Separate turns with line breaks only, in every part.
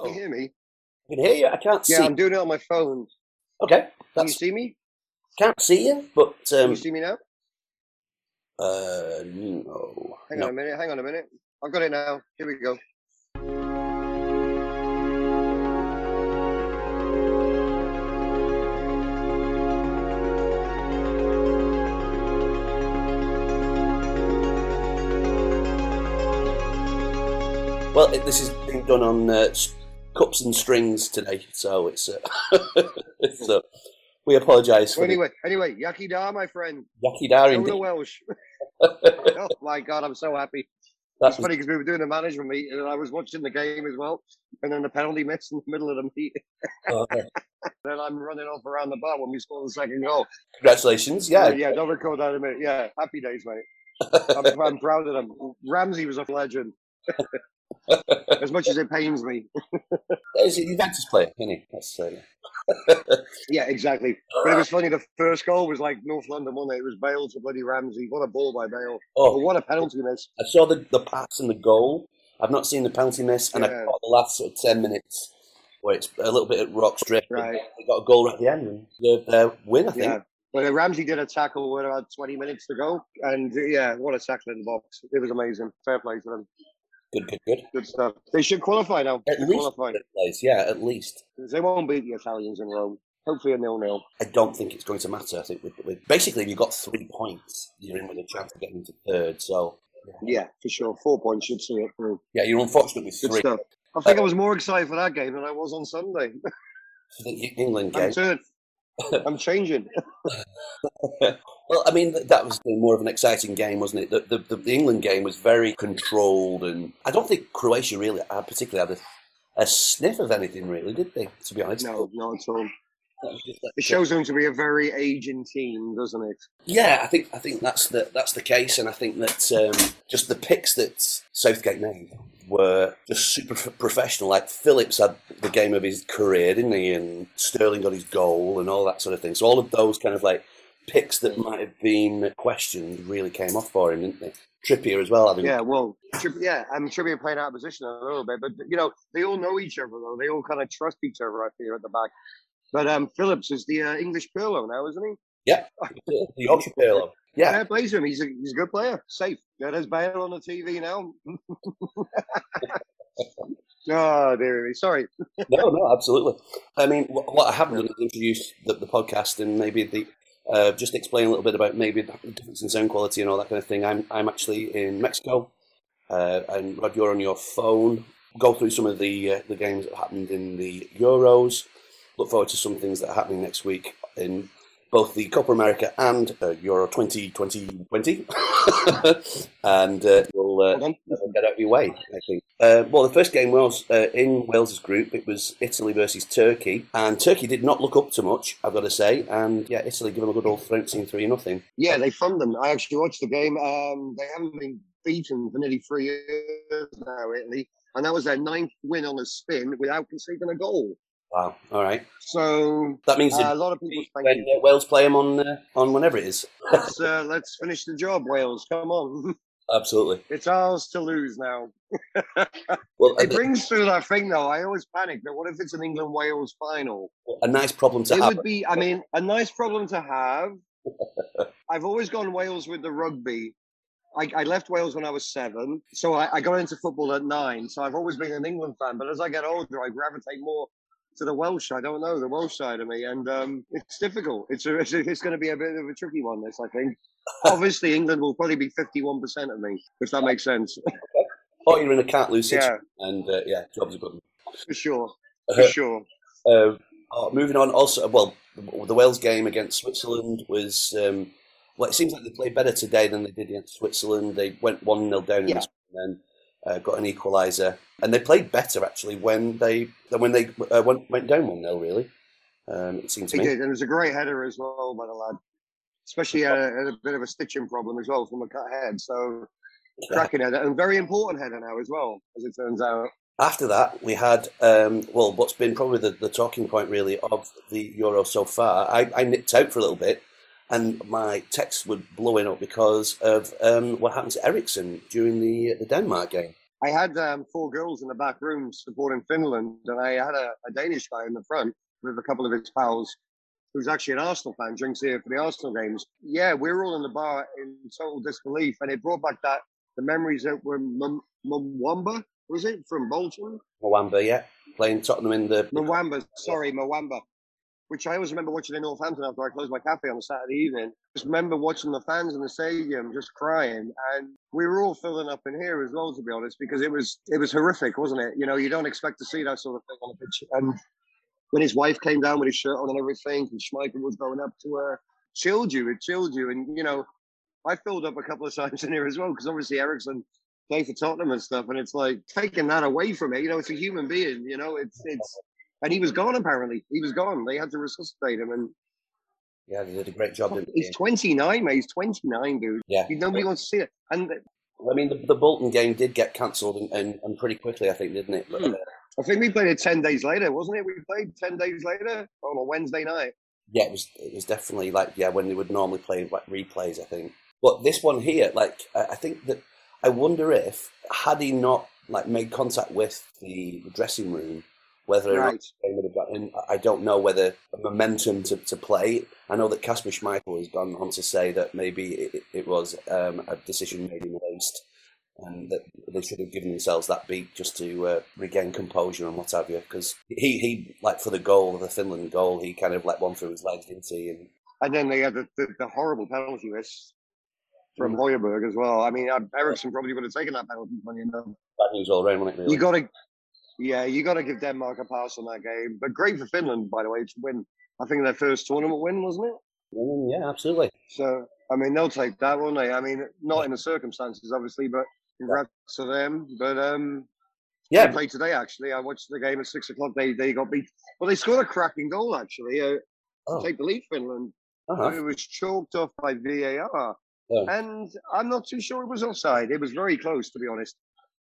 Oh,
Can you hear me?
I can hear you. I can't
Yeah,
see.
Yeah, I'm doing it on my phone.
Okay,
Can you see me?
can't see you, but
Can
um,
you see me now?
uh, no,
Hang
no.
on a minute. Hang on a minute. I've got it now. Here we go.
Well, this is being done on uh, cups and strings today, so it's uh, so we apologise for
anyway, anyway, Yaki Da, my friend.
the
Go to
indeed.
Welsh. oh my God, I'm so happy.
That's
It's funny because we were doing a management meeting and I was watching the game as well, and then the penalty miss in the middle of the meeting.
uh,
then I'm running off around the bar when we score the second goal.
congratulations,
Yeah,
yeah.
yeah. Don't record that in a minute. Yeah, happy days, mate. I'm, I'm proud of them. Ramsey was a legend. as much as it pains me.
He's a Juventus player, isn't he? That's uh,
Yeah, exactly. But it was funny. The first goal was like North London, wasn't it? It was Bale to bloody Ramsey. What a ball by Bale. But
oh,
what a penalty miss.
I saw the, the pass and the goal. I've not seen the penalty miss, and I
Yeah.
caught the last sort of ten minutes where it's a little bit of rock strip.
Right.
They got a goal right at the end deserved their win, I think.
Yeah. But Ramsey did a tackle with about 20 minutes to go. And yeah, what a tackle in the box. It was amazing. Fair play to them.
Good, good, good.
Good stuff. They should qualify now.
At least
qualify.
place, yeah, at least.
They won't beat the Italians in Rome. Hopefully a nil-nil.
I don't think it's going to matter. I think with, with basically, if you've got three points, you're in with a chance of getting into third. So,
Yeah, for sure. Four points should see it through.
yeah, you're unfortunate with
Good stuff. I think I was more excited for that game than I was on Sunday.
for the England
I'm
game.
I'm changing.
Well, I mean, that was more of an exciting game, wasn't it? The, the, the, England game was very controlled, and I don't think Croatia really uh, particularly had a, a sniff of anything, really, did they? To be honest,
No, not at all.
That was just like-
It shows them to be a very aging team, doesn't it?
Yeah, I think I think that's the that's the case, and I think that um, just the picks that Southgate made were just super f- professional. Like Phillips had the game of his career, didn't he? And Sterling got his goal and all that sort of thing. So all of those kind of like picks that might have been questioned really came off for him, didn't they? Trippier as well. Having
Yeah, well, Tripp, yeah, I'm Trippier playing out of position a little bit, but you know they all know each other though. They all kind of trust each other. I feel at the back. But um, Phillips is the uh, English Pirlo now, isn't he?
yeah, the Yorkshire Pirlo. Yeah,
Fair play to him. He's a he's a good player. Safe. Yeah, there's Bale on the TV now. oh dear me. Sorry.
no, no, absolutely. I mean, what, what I haven't done is introduce the, the podcast and maybe the uh, just explain a little bit about maybe the difference in sound quality and all that kind of thing. I'm I'm actually in Mexico, uh, and Rod, you're on your phone. Go through some of the uh, the games that happened in the Euros. Look forward to some things that are happening next week in both the Copa America and uh, Euro 2020, and uh, we'll uh, get out of your way, I think. Uh, well, the first game was uh, in Wales's group. It was Italy versus Turkey, and Turkey did not look up to much, I've got to say. And yeah, Italy give them a good old trouncing three nothing.
Yeah, they thumbed them. I actually watched the game. Um, they haven't been beaten for nearly three years now, Italy, and that was their ninth win on a spin without conceding a goal.
Wow. All right.
So
That means
uh, a lot of people
when
you.
uh, Wales play them on uh, on whenever it is.
Let's uh, let's finish the job, Wales. Come on,
Absolutely.
it's ours to lose now.
Well,
It brings through that thing though. I always panic. But what if it's an England Wales final?
a nice problem to
It
have.
It would be. I mean, a nice problem to have. I've always gone Wales with the rugby. I, I left Wales when I was seven, so I, I got into football at nine. So I've always been an England fan. But as I get older, I gravitate more to the Welsh. I don't know the Welsh side of me, and um, it's difficult. It's a, it's, it's going to be a bit of a tricky one. This, I think. Obviously, England will probably be fifty-one percent of me, if that makes sense.
Or you're in a can't lose
yeah,
and uh, yeah, job's a good one.
for sure, for sure.
Uh, oh, moving on, also, well, the, the Wales game against Switzerland was, um, well, it seems like they played better today than they did against Switzerland. They went 1 0 down
Yeah.
and then uh, got an equaliser. And they played better, actually, when they than when they uh, went, went down 1 0, really. Um, it seemed to
He
me.
did, and it was a great header as well by the lad. Especially had a, had a bit of a stitching problem as well from a cut head. So cracking header and very important header now as well, as it turns out.
After that, we had, um, well, what's been probably the, the talking point, really, of the Euro so far. I, I nipped out for a little bit. And my texts were blowing up because of um, what happened to Eriksen during the the Denmark game.
I had um, four girls in the back room supporting Finland, and I had a, a Danish guy in the front with a couple of his pals who's actually an Arsenal fan, drinks here for the Arsenal games. Yeah, we were all in the bar in total disbelief, and it brought back that the memories that were M- Muamba, was it from Bolton?
Muamba, yeah, playing Tottenham in the
Muamba. Sorry, Muamba. Which I always remember watching in Northampton after I closed my cafe on a Saturday evening. Just remember watching the fans in the stadium just crying, and we were all filling up in here as well, to be honest, because it was it was horrific, wasn't it? You know, you don't expect to see that sort of thing on the pitch, and when his wife came down with his shirt on and everything, and Schmeichel was going up to her, chilled you. It chilled you, and you know, I filled up a couple of times in here as well because obviously Eriksen played for Tottenham and stuff, and it's like taking that away from it. You know, it's a human being. You know, it's it's, and he was gone. Apparently, he was gone. They had to resuscitate him, and
yeah, they did a great job.
He's 29, mate. He's 29, dude.
Yeah,
nobody wants to see it. And
I mean, the, the Bolton game did get cancelled and, and, and, pretty quickly, I think, didn't it? But,
hmm. uh, I think we played it ten days later, wasn't it? We played ten days later on a Wednesday night.
Yeah, it was. It was definitely like yeah when they would normally play like replays. I think, but this one here, like I think that I wonder if had he not like made contact with the, the dressing room, whether right. or would have gotten. I don't know whether momentum to, to play. I know that Kasper Schmeichel has gone on to say that maybe it, it was um, a decision made in haste and that they should have given themselves that beat just to uh, regain composure and what have you. Because he, he, like for the goal, the Finland goal, he kind of let one through his legs, didn't he? And,
and then they had the, the, the horrible penalty miss from mm. Højbjerg as well. I mean, uh, Eriksen probably would have taken that penalty, funny enough.
Bad news all around, wasn't it? Really?
You got to, yeah, you got to give Denmark a pass on that game. But great for Finland, by the way, to win. I think their first tournament win, wasn't it?
Mm, yeah, absolutely.
So, I mean, they'll take that, won't they? I mean, not in the circumstances, obviously, but Congrats to them. But um, yeah, they played today. Actually, I watched the game at six o'clock. They they got beat. Well, they scored a cracking goal actually. Uh, oh. Take the lead, Finland. Uh-huh. It was chalked off by VAR, oh. and I'm not too sure it was offside. It was very close, to be honest.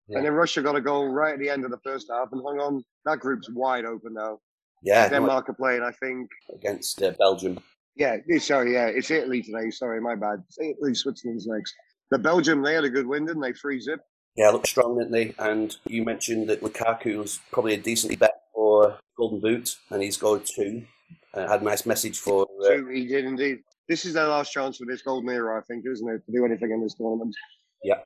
Yeah. And then Russia got a goal right at the end of the first half and hung on. That group's wide open now.
Yeah,
Denmark are playing, I think,
against uh, Belgium.
Yeah, sorry, yeah, it's Italy today. Sorry, my bad. It's Italy, Switzerland's next. The Belgium, they had a good win, didn't they? Free zip.
Yeah, looked strong, didn't they? And you mentioned that Lukaku was probably a decently bet for Golden Boot, and he's got two. Uh, had a nice message for.
Uh, two, he did indeed. This is their last chance for this Golden Era, I think, isn't it, to do anything in this tournament?
Yeah.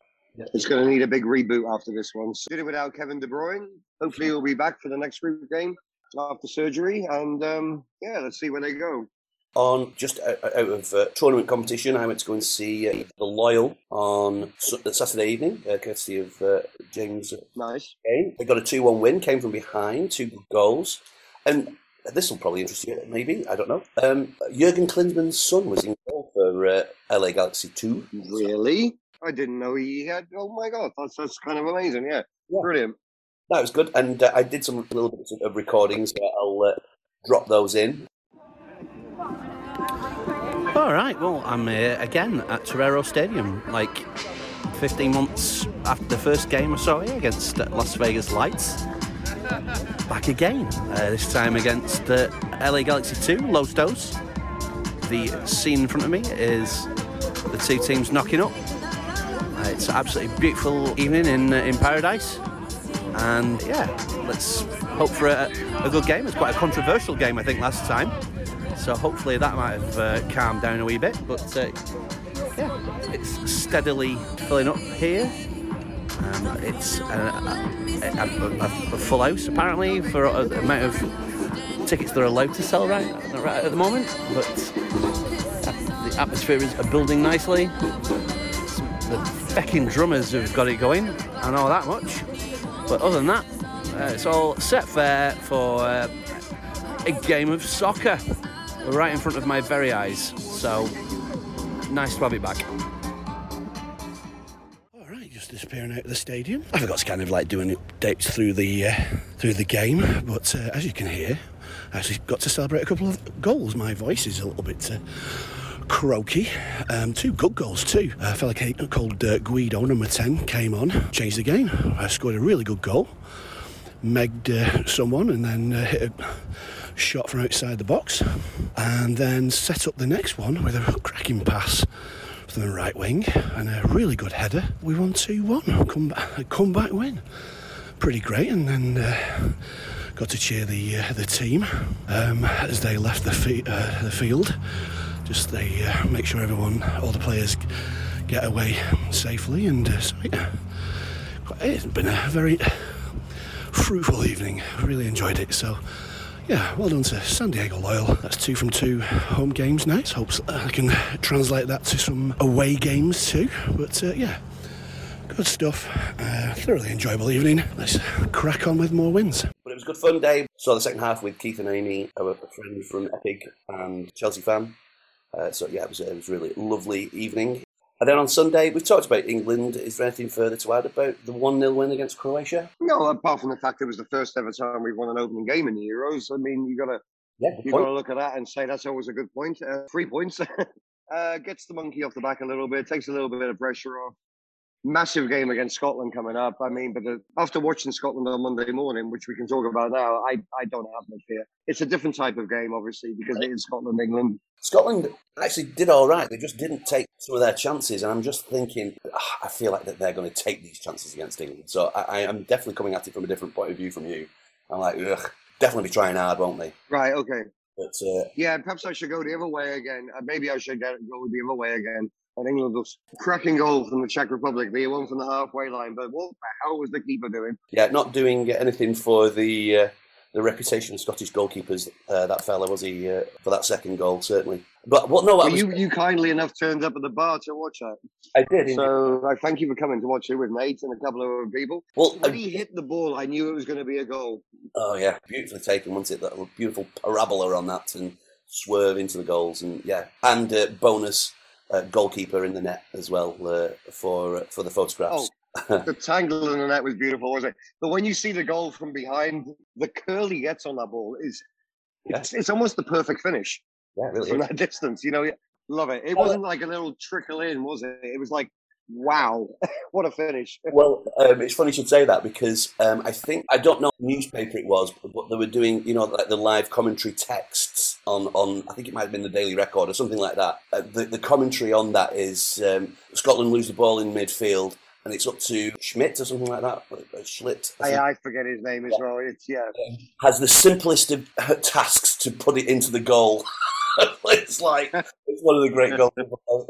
It's going to need a big reboot after this one. So did it without Kevin De Bruyne. Hopefully, he'll be back for the next group game after surgery. And um, yeah, let's see where they go
on just out of uh, tournament competition. I went to go and see uh, the Loyal on Saturday evening, uh, courtesy of uh, James.
Nice.
Game. They got a 2 1 win, came from behind, two goals. And this will probably interest you, maybe, I don't know. Um, Jurgen Klinsmann's son was in goal for uh, LA Galaxy 2.
Really? I didn't know he had. Oh my God, that's, that's kind of amazing. Yeah. yeah. Brilliant.
That was good. And uh, I did some little bits of recordings. But I'll drop those in.
All right, well, I'm here again at Torero Stadium, like 15 months after the first game I saw here against Las Vegas Lights. Back again, uh, this time against uh, LA Galaxy 2, Los Dos. The scene in front of me is the two teams knocking up. It's an absolutely beautiful evening in, uh, in paradise. And yeah, let's hope for a, a good game. It's quite a controversial game, I think, last time. So hopefully that might have uh, calmed down a wee bit. But uh, yeah, it's steadily filling up here. Um, it's a, a, a, a, full house apparently for the amount of tickets they're allowed to sell right, right at the moment. But the atmosphere is building nicely. The fecking drummers have got it going. I know that much. But other than that, uh, it's all set fair for uh, a game of soccer right in front of my very eyes. So nice to have it back. All right, just disappearing out of the stadium. I forgot to kind of like doing updates through the uh, through the game, but uh, as you can hear, I actually got to celebrate a couple of goals. My voice is a little bit. Uh, croaky. Um, two good goals too. A fella called uh, Guido, number 10, came on, changed the game. I scored a really good goal. Megged uh, someone and then uh, hit a shot from outside the box, and then set up the next one with a cracking pass from
the right wing and a really good header. We won 2 1. Come back, comeback win. Pretty great. And then uh, got to cheer the uh, the team um, as they left the, fi- uh, the field. Just they uh, make sure everyone, all the players, get away safely. And uh, so, yeah, it's been a very fruitful evening. Really enjoyed it. So yeah, well done to San Diego Loyal. That's two from two home games now. Nice. Hope I can translate that to some away games too. But uh, yeah, good stuff. Uh, thoroughly enjoyable evening. Let's crack on with more wins.
But it was a good fun, Dave. Saw the second half with Keith and Amy, our friend from Epic and Chelsea fan. Uh, so yeah, it was, it was really lovely evening. And then on Sunday, we've talked about England. Is there anything further to add about the 1 0 win against Croatia?
No, apart from the fact it was the first ever time we've won an opening game in the Euros. I mean, you got to
Yeah,
you got to look at that and say that's always a good point. Uh, three points uh, gets the monkey off the back a little bit, takes a little bit of pressure off. Massive game against Scotland coming up. I mean, but the, after watching Scotland on Monday morning, which we can talk about now, I, I don't have much fear. It's a different type of game, obviously, because it is Scotland England.
Scotland actually did all right. They just didn't take some of their chances, and I'm just thinking, I feel like that they're going to take these chances against England. So I, I am definitely coming at it from a different point of view from you. I'm like, ugh, definitely be trying hard, won't they?
Right, okay.
But uh,
Yeah, perhaps I should go the other way again. Uh, maybe I should get go the other way again. And England was cracking goal from the Czech Republic, the one from the halfway line. But what the hell was the keeper doing?
yeah, not doing anything for the uh, the reputation of Scottish goalkeepers. Uh, that fella was he uh, for that second goal certainly. But what? No,
Well,
was,
you you kindly enough turned up at the bar to watch that.
I did.
So I thank you for coming to watch it with Nate and a couple of other people.
well,
When
uh,
he hit the ball, I knew it was going to be a goal.
oh yeah, beautifully taken, wasn't it? That beautiful parabola on that and swerve into the goals, and yeah, and uh, bonus uh, goalkeeper in the net as well uh, for uh, for the photographs.
The tangle in the net was beautiful, wasn't it? But when you see the goal from behind, the curl he gets on that ball is it's, it's almost the perfect finish
yeah, really.
from
is.
that distance. You know, love it. It
Well,
wasn't like a little trickle in, was it? It was like, wow, what a finish.
Well, um, it's funny you should say that because um, I think I don't know what newspaper it was, but they were doing you know like the live commentary texts on on I think it might have been the Daily Record or something like that. Uh, the the commentary on that is um, Scotland lose the ball in midfield and it's up to Schmidt or something like that. Uh, Schlitt I
I, I forget his name as well. It's yeah.
has the simplest of tasks to put it into the goal. it's like it's one of the great goals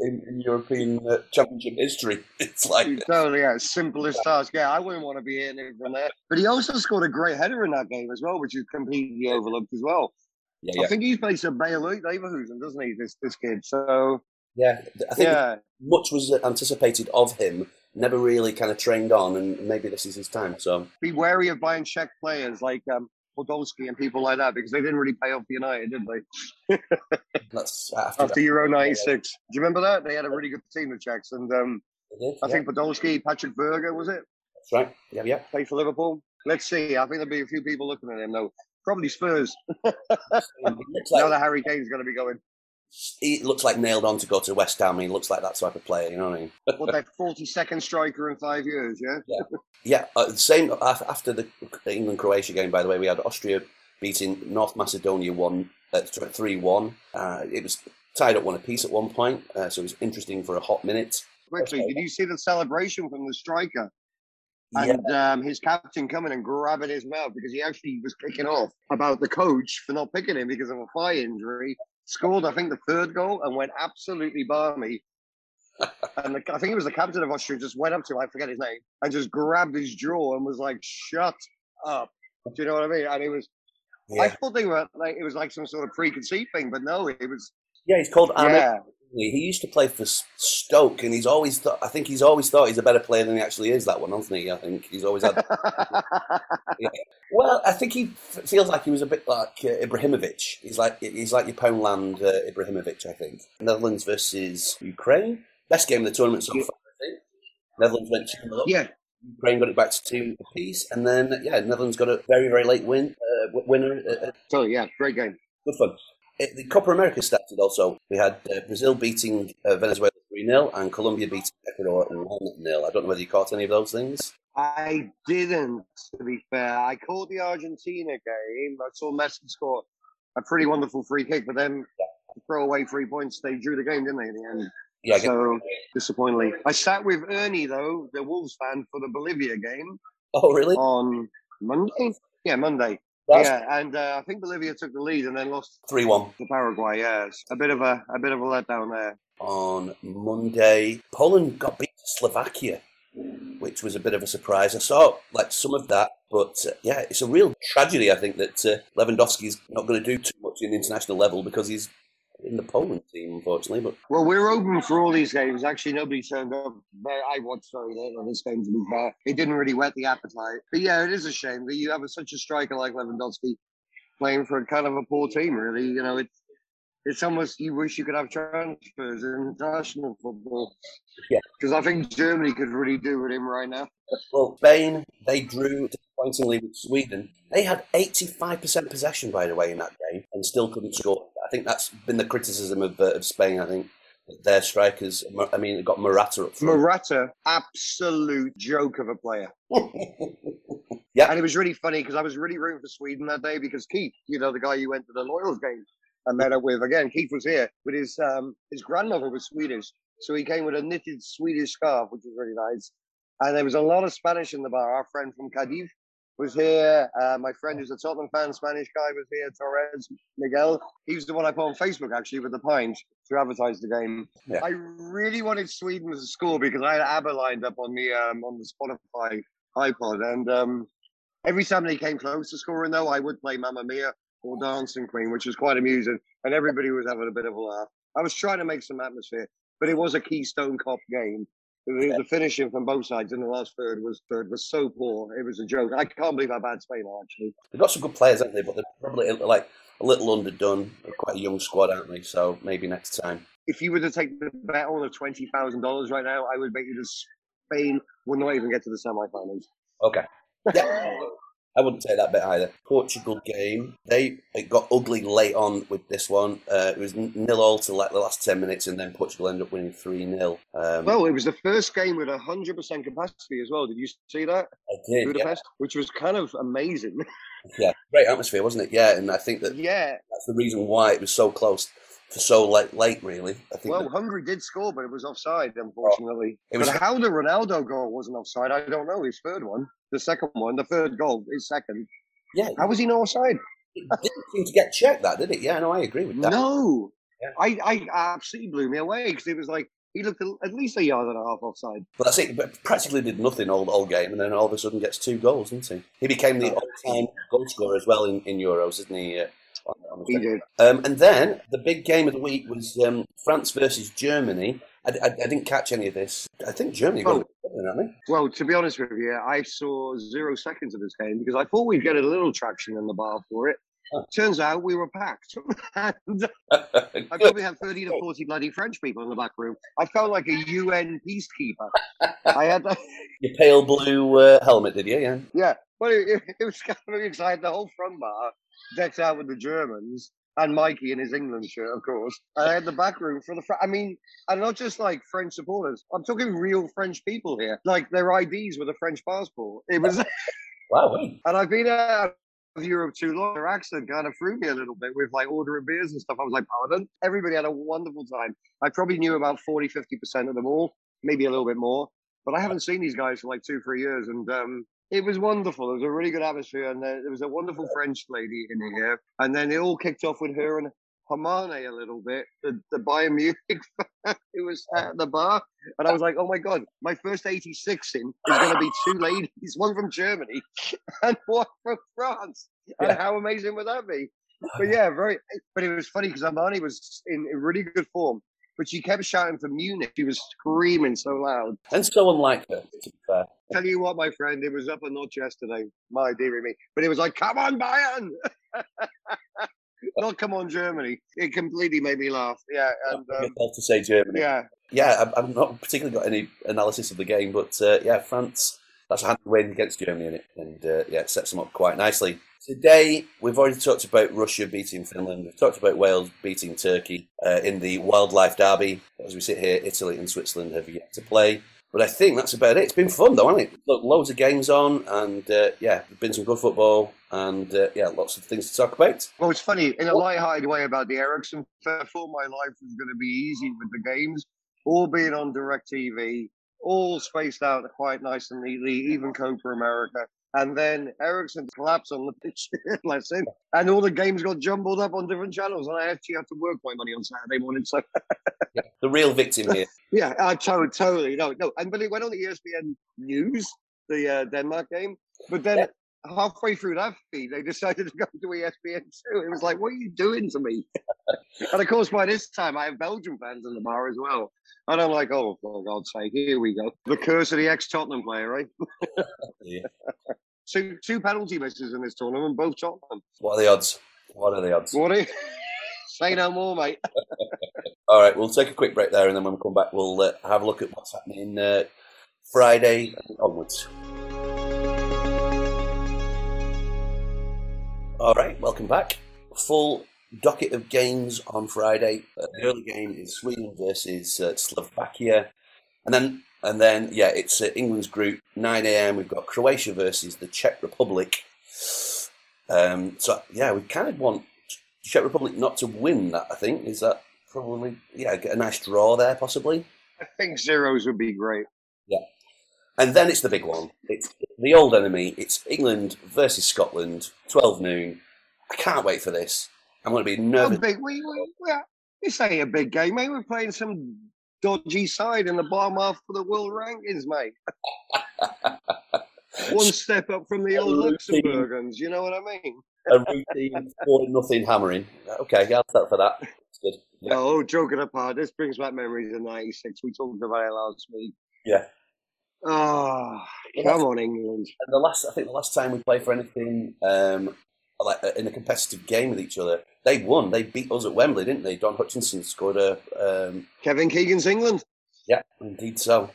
in, in European uh, Championship history. It's like
Totally, yeah. Simplest task. Yeah, I wouldn't want to be hitting it from there. But he also scored a great header in that game as well, which is completely overlooked as well.
yeah,
I think he plays a Bayer Leverkusen, doesn't he? This this kid. So
yeah. I think
yeah,
much was anticipated of him, never really kind of trained on, and maybe this is his time. So
be wary of buying Czech players like um, Poborsky and people like that because they didn't really pay off for United, did they?
that's after,
After Euro '96, do you remember that they had a really good team, the Czechs, and um,
that.
I
Yeah,
think Poborsky, Patrick Berger, was it?
that's right. Yeah, yeah.
Played for Liverpool. Let's see. I think there'll be a few people looking at him though. Probably Spurs.
Looks
now that Harry Kane's going to be going.
He looks like nailed on to go to West Ham. He looks like that type of player. You know what I mean?
What their 42nd striker in five years? Yeah.
Yeah. Uh, same after the England Croatia game. By the way, we had Austria beating North Macedonia one uh, three one. Uh, it was tied up one apiece at one point, uh, so it was interesting for a hot minute.
Quickly, did you see the celebration from the striker?
Yeah.
and um, his captain coming and grabbing his mouth because he actually was kicking off about the coach for not picking him because of a thigh injury. Scored, I think, the third goal and went absolutely balmy. and the, I think it was the captain of Austria just went up to him, I forget his name, and just grabbed his jaw and was like, "Shut up." Do you know what I mean? And it was. I thought they were like it was like some sort of preconceived thing, but no, it was.
yeah. He's called Ahmed
Yeah,
He used to play for Stoke, and he's always thought. I think he's always thought he's a better player than he actually is. That one, hasn't he? I think he's always had. well, I think he feels like he was a bit like uh, Ibrahimovic. He's like he's like your Poundland uh, Ibrahimovic. I think Netherlands versus Ukraine, best game of the tournament so
Yeah.
far. I think Netherlands went two nil up.
yeah,
Ukraine got it back to two apiece, and then yeah, Netherlands got a very very late win uh, winner. Uh, uh,
so yeah, great game.
good fun. It, the Copa America started also. We had uh, Brazil beating uh, Venezuela 3 0 and Colombia beating Ecuador 1 0. I don't know whether you caught any of those things.
I didn't, to be fair. I caught the Argentina game. I saw Messi score a pretty wonderful free kick, but then throw away three points, they drew the game, didn't they, in the end?
Yeah,
so disappointingly. I sat with Ernie though, the Wolves fan, for the Bolivia game
oh, really?
on Monday. Yeah, Monday.
That's
yeah, and uh, I think Bolivia took the lead and then lost
3 1
to Paraguay. Yes, a bit of a a bit of a letdown there.
on Monday. Poland got beat to Slovakia, which was a bit of a surprise. I saw like some of that, but uh, yeah, it's a real tragedy. I think that uh, Lewandowski's not going to do too much in the international level because he's in the Poland team, unfortunately. But
Well, we're open for all these games. Actually, nobody turned up. But I watched very little of this game to be fair. It didn't really whet the appetite. But yeah, it is a shame that you have a, such a striker like Lewandowski playing for a kind of a poor team. Really, you know, it's it's almost you wish you could have transfers in international football.
Yeah.
because I think Germany could really do with him right now.
well, Spain they drew disappointingly with Sweden. They had eighty-five percent possession, by the way, in that game, and still couldn't score. I think that's been the criticism of, uh, of Spain. I think their strikers. I mean, they got Morata up front.
Morata, absolute joke of a player.
yeah,
And it was really funny because I was really rooting for Sweden that day because Keith, you know, the guy you went to the Loyals game and met up with, again, Keith was here, but his um, his grandmother was Swedish. So he came with a knitted Swedish scarf, which was really nice. And there was a lot of Spanish in the bar. Our friend from Cadiz was here. Uh, my friend who's a Tottenham fan, Spanish guy, was here. Torres, Miguel. He was the one I put on Facebook actually with the Pines to advertise the game.
Yeah.
I really wanted Sweden to score because I had ABBA lined up on the um, on the Spotify iPod, and um, every time they came close to scoring, though, I would play Mamma Mia or Dancing Queen, which was quite amusing, and everybody was having a bit of a laugh. I was trying to make some atmosphere, but it was a Keystone Cop game. The, the finishing from both sides in the last third was third was so poor. It was a joke. I can't believe how bad Spain are actually.
they've got some good players, haven't they? But they're probably like a little underdone. They're quite a young squad, aren't they? So maybe next time.
If you were to take the bet on of twenty thousand dollars right now, I would bet you that Spain would not even get to the semi-finals.
Okay. Yeah. I wouldn't say that bit either. Portugal game, they it got ugly late on with this one. Uh, it was nil all to like the last ten minutes, and then Portugal ended up winning three 0 um,
Well, it was the first game with hundred percent capacity as well. Did you see that?
I did, yeah,
Budapest, which was kind of amazing.
yeah, great atmosphere, wasn't it? Yeah, and I think that
yeah.
that's the reason why it was so close for so late. Late, really. I think.
Well,
that-
Hungary did score, but it was offside, unfortunately.
It was-
But how the Ronaldo goal wasn't offside, I don't know. His third one, the second one, the third goal, his second.
yeah,
How was he not offside?
it didn't seem to get checked. That did it? Yeah, no, I agree with that.
No.
Yeah.
I, I absolutely blew me away because it was like he looked at least a yard and a half offside.
But that's it. But practically did nothing all, all game, and then all of a sudden gets two goals, didn't he? He became the all-time goal scorer as well in, in Euros, isn't he? Uh, on, on the
He did.
Um, and then the big game of the week was um, France versus Germany. I, I, I didn't catch any of this. I think Germany got
Oh.
it,
Well, to be honest with you, I saw zero seconds of this game because I thought we'd get a little traction in the bar for it.
Huh.
Turns out we were packed. and? I probably had 30 to 40 bloody French people in the back room. I felt like a UN peacekeeper. I had,
Your pale blue uh, helmet, did you? Yeah.
yeah, well, it, it was kind of exciting. The whole front bar decked out with the Germans and Mikey in his England shirt, of course. And I had the back room for the, Fr- I mean, and not just like French supporters. I'm talking real French people here. Like their IDs with a French passport. It was,
Wow.
And I've been out of Europe too long. Their accent kind of threw me a little bit with like ordering beers and stuff. I was like, pardon? Everybody had a wonderful time. I probably knew about 40, 50% of them all, maybe a little bit more. But I haven't seen these guys for like two, three years. And um, it was wonderful. It was a really good atmosphere. And there, there was a wonderful French lady in here. And then it all kicked off with her and Hermane a little bit, the, the Bayern Munich who was at the bar. And I was like, oh my God, my first 86 in is going to be two ladies, one from Germany and one from France. And how amazing would that be? But yeah, very. But it was funny because Armani was in, in really good form, but she kept shouting for Munich. She was screaming so loud.
And so unlike her, to be fair.
Tell you what, my friend, it was up a notch yesterday. My dearie me. But it was like, come on, Bayern! Not come on, Germany. It completely made me laugh. Yeah, and um,
to say Germany.
yeah,
Yeah, I've not particularly got any analysis of the game, but uh, yeah, France, that's a hand win against Germany. And uh, yeah, it sets them up quite nicely. Today, we've already talked about Russia beating Finland. We've talked about Wales beating Turkey uh, in the Wildlife Derby. As we sit here, Italy and Switzerland have yet to play. But I think that's about it. It's been fun, though, hasn't it? Look, loads of games on, and uh, yeah, been some good football, and uh, yeah, lots of things to talk about.
Well, it's funny in a light-hearted way about the Eriksen. I thought my life was going to be easy with the games all being on DirecTV, all spaced out quite nice and neatly, even Copa America. And then Eriksen collapsed on the pitch, bless him. And all the games got jumbled up on different channels. And I actually had to work my money on Saturday morning. So,
Yeah, the real victim here.
yeah, I to- totally. No, no. And but it went on the ESPN News, the uh, Denmark game. But then halfway through that feed, they decided to go to E ESPN too. It was like, what are you doing to me? and of course, by this time, I have Belgian fans in the bar as well. And I'm like, oh, for God's sake, here we go. The curse of the ex Tottenham player, right?
Yeah.
Two, two penalty misses in this tournament, both Tottenham.
What are the odds? What are the odds?
What are you? Say no more, mate.
All right, we'll take a quick break there, and then when we come back, we'll uh, have a look at what's happening uh, Friday onwards. All right, welcome back. Full docket of games on Friday. Uh, the early game is Sweden versus uh, Slovakia, and then and then yeah, it's uh, England's group. Nine a.m. We've got Croatia versus the Czech Republic. Um, so yeah, we kind of want Czech Republic not to win that. I think is that probably yeah get a nice draw there possibly.
I think zeros would be great.
And then it's the big one. It's the old enemy. It's England versus Scotland, 12 noon. I can't wait for this. I'm going to be
A
nervous.
big, we, we, we, this ain't a big game, mate. We're playing some dodgy side in the bottom half of the world rankings, mate. One step up from the old
Routine.
Luxembourgans, you know what I mean?
A routine 4 nothing hammering. Okay, I'll start for that. That's good. Yeah.
Oh, joking apart, this brings back memories of '96. We talked about it last week.
yeah.
Oh, come on, England.
And the last, I think the last time we played for anything um, like uh, in a competitive game with each other, they won. They beat us at Wembley, didn't they? Don Hutchinson scored a um,
Kevin Keegan's England.
Yeah, indeed so.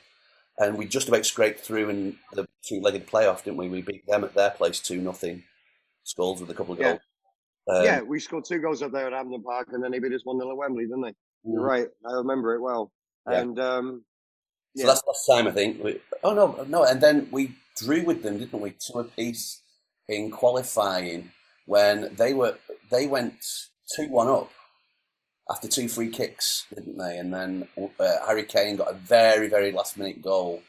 And we just about scraped through in the two-legged playoff, didn't we? We beat them at their place two nothing. Scholes with a couple of
Yeah.
goals. Um,
yeah, we scored two goals up there at Hampden Park, and then they beat us 1 0 at Wembley, didn't they? You're
mm.
right. I remember it well.
Yeah.
And um,
So
yeah.
that's last time I think. We, oh no, no, and then we drew with them, didn't we? Two apiece in qualifying when they were they went two one up after two free kicks, didn't they? And then uh, Harry Kane got a very very last minute goal.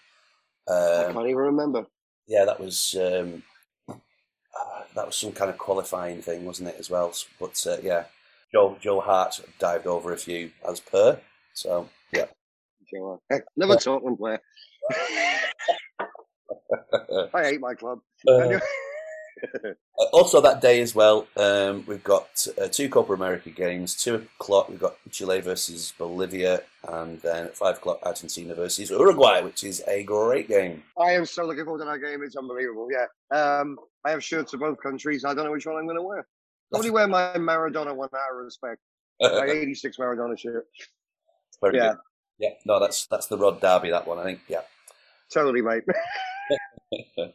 I
Um,
can't even remember.
yeah, that was um, uh, that was some kind of qualifying thing, wasn't it, as well? But uh, yeah, Joe Joe Hart dived over a few as per. So
Sure. Heck, Never Tottenham player. I hate my club.
Uh, also that day as well, um, we've got uh, two Copa America games. Two o'clock, we've got Chile versus Bolivia, and then at five o'clock, Argentina versus Uruguay, which is a great game.
I am so looking forward to that game. It's unbelievable. Yeah. Um, I have shirts of both countries. I don't know which one I'm going to wear. Probably wear my Maradona one out of respect. My 86 Maradona shirt.
Very
Yeah.
good. Yeah, no, that's that's the Rod Derby. That one, I think. Yeah.
Totally, mate.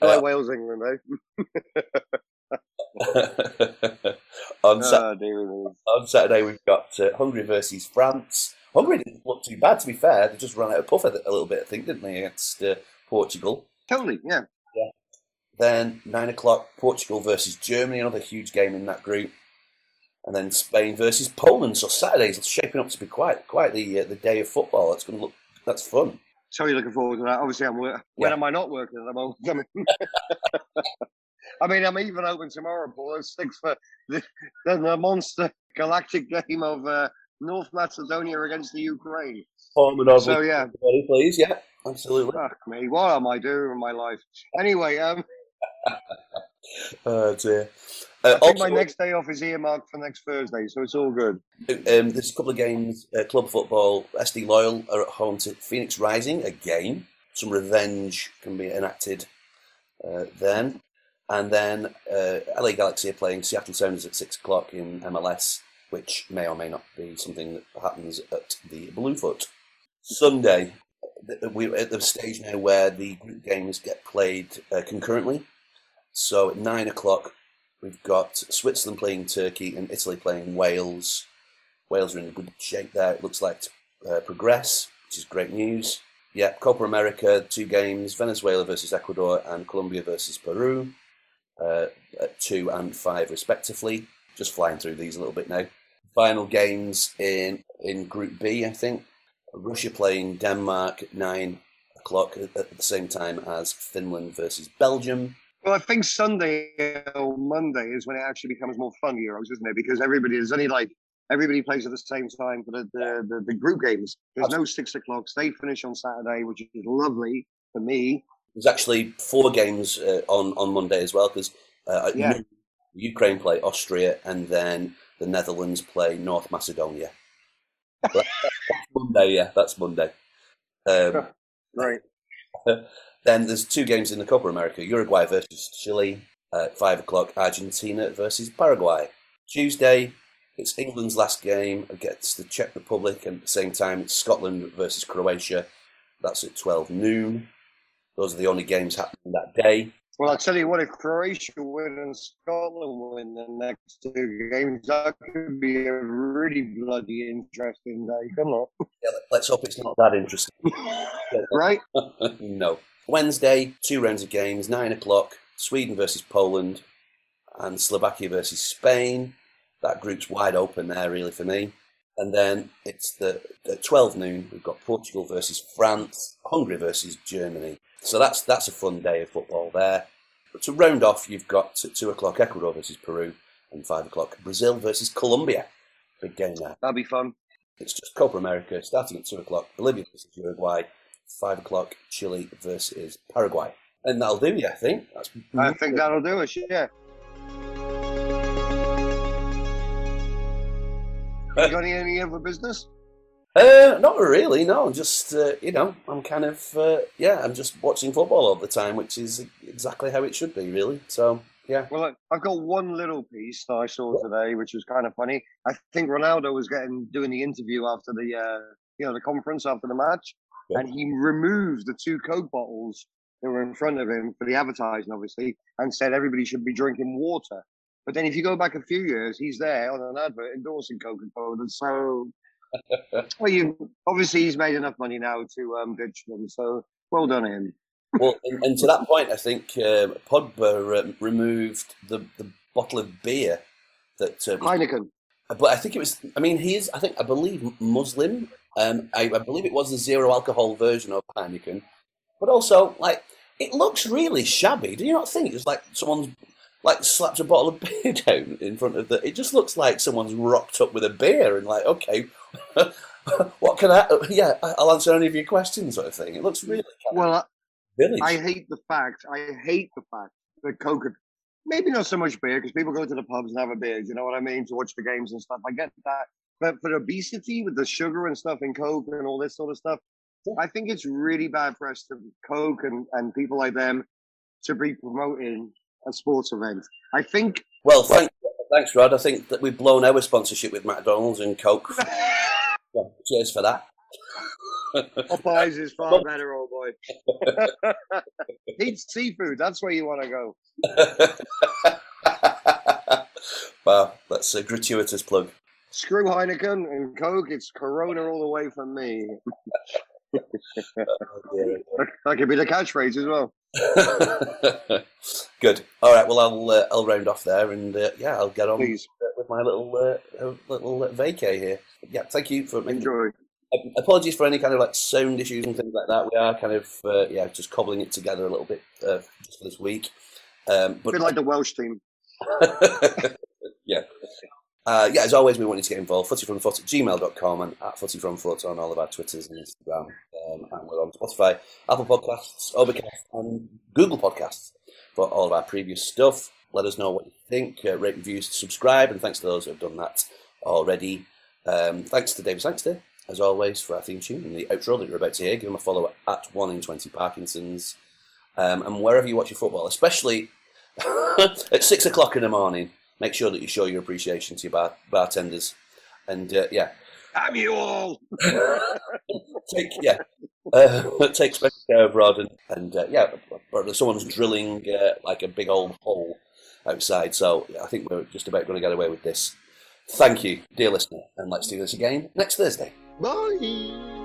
Uh,
Wales, England, eh?
on, Sat-
Oh,
on Saturday, we've got uh, Hungary versus France. Hungary didn't look too bad, to be fair. They just ran out of puff a a little bit, I think, didn't they, against uh, Portugal?
Totally, yeah. yeah.
Then nine o'clock, Portugal versus Germany, another huge game in that group. And then Spain versus Poland. So Saturday's It's shaping up to be quite quite the uh, the day of football. That's going to look that's fun.
So you're looking forward to that. Obviously, I'm work- when
Yeah.
am I not working at the moment? I mean, I mean, I'm even open tomorrow, Paul. at Six for the, the, the monster galactic game of uh, North Macedonia against the Ukraine.
Form
So yeah,
please. Yeah, absolutely.
fuck me. What am I doing with my life? Anyway, um,
Oh dear.
I
Uh,
think
also,
my next day off is earmarked for next Thursday, so it's all good.
um, there's a couple of games. Uh, club football. SD Loyal are at home to Phoenix Rising again. Some revenge can be enacted uh, then, and then uh, LA Galaxy are playing Seattle Sounders at six o'clock in MLS, which may or may not be something that happens at the Bluefoot. Sunday, we're at the stage now where the group games get played uh, concurrently. So at nine o'clock, we've got Switzerland playing Turkey and Italy playing Wales. Wales are in good shape there. It looks like to uh, progress, which is great news. Yeah, Copa America, two games: Venezuela versus Ecuador and Colombia versus Peru, uh, at two and five respectively. Just flying through these a little bit now. Final games in in Group B, I think. Russia playing Denmark at nine o'clock at the same time as Finland versus Belgium.
Well, I think Sunday or Monday is when it actually becomes more fun Euros, isn't it? Because everybody is only like everybody plays at the same time for the the, the, the group games. There's no six o'clock. They finish on Saturday, which is lovely for me.
There's actually four games uh, on on Monday as well because uh,
Yeah.
noon, Ukraine play Austria and then the Netherlands play North Macedonia. Monday, yeah, that's Monday. Um,
Right.
then there's two games in the Copa America: Uruguay versus Chile uh, at five o'clock, Argentina versus Paraguay. Tuesday, it's England's last game against the Czech Republic, and at the same time, it's Scotland versus Croatia. That's at twelve noon. Those are the only games happening that day.
Well, I'll tell you what, if Croatia win and Scotland win the next two games, that could be a really bloody interesting day. Come on.
Yeah, let's hope it's not that interesting.
Right?
no. Wednesday, two rounds of games, nine o'clock, Sweden versus Poland and Slovakia versus Spain. That group's wide open there, really, for me. And then it's the at 12 noon, we've got Portugal versus France, Hungary versus Germany. So that's that's a fun day of football there. But to round off, you've got at 2 o'clock Ecuador versus Peru and 5 o'clock Brazil versus Colombia. Big game there.
That'll be fun.
It's just Copa America starting at two o'clock. Bolivia versus Uruguay. Five o'clock. Chile versus Paraguay. And that'll do you, I think. That's
I think that'll do it. Yeah. You got any, other business?
Uh, not really. No, just uh, you know, I'm kind of uh, yeah. I'm just watching football all the time, which is exactly how it should be, really. So yeah.
Well, look, I've got one little piece that I saw today, which was kind of funny. I think Ronaldo was getting doing the interview after the uh, you know the conference after the match,
Yeah.
and he removed the two Coke bottles that were in front of him for the advertising, obviously, and said everybody should be drinking water. But then, if you go back a few years, he's there on an advert endorsing Coca Cola. So, well, you obviously he's made enough money now to um, ditch them. So, well done him.
Well, and, and to that point, I think uh, Pogba uh, removed the, the bottle of beer that. Uh,
Heineken.
but I think it was. I mean, he is. I think I believe Muslim. Um, I, I believe it was the zero alcohol version of Heineken, but also like it looks really shabby. Do you not think it's like someone's like slapped a bottle of beer down in front of the? It just looks like someone's rocked up with a beer and like, okay, what can I? Yeah, I'll answer any of your questions, sort of thing. It looks really
Well,
village.
I hate the fact. I hate the fact that Coke. Maybe not so much beer because people go to the pubs and have a beer. You know what I mean to watch the games and stuff. I get that, but for obesity with the sugar and stuff in Coke and all this sort of stuff, I think it's really bad for us to Coke and and people like them to be promoting a sports event. I think
well, thanks, thanks, Rod. I think that we've blown our sponsorship with McDonald's and Coke. Well, cheers for that.
Popeyes is far better, old boy. Eat seafood. That's where you want to go.
wow, that's a gratuitous plug.
Screw Heineken and Coke. It's Corona all the way from me. That, could be the catchphrase as well.
Good. All right. Well, I'll uh, I'll round off there, and uh, yeah, I'll get on
Please
with my little uh, uh, little uh, vacay here. Yeah, thank you for making.
enjoy.
Apologies for any kind of like sound issues and things like that. We are kind of uh, yeah, just cobbling it together a little bit uh, just for this week. Um,
A
but
bit like the Welsh team.
yeah. Uh, yeah, as always, we want you to get involved. Footyfromfoot at gmail.com and at footyfromfoot on all of our Twitters and Instagram. Um, and we're on Spotify, Apple Podcasts, Overcast, and Google Podcasts for all of our previous stuff. Let us know what you think. Uh, rate, reviews, subscribe, and thanks to those who have done that already. Um, thanks to David Sankster, as always, for our theme tune and the outro that you're about to hear. Give him a follow at 1 in 20 Parkinson's. Um, and wherever you watch your football, especially at 6 o'clock in the morning, make sure that you show your appreciation to your bar- bartenders. And uh, yeah,
Damn you all!
take yeah, uh, take special care of Rod and, and uh, yeah, someone's drilling uh, like a big old hole outside. So yeah, I think we're just about going to get away with this. Thank you, dear listener, and let's do this again next Thursday.
Bye!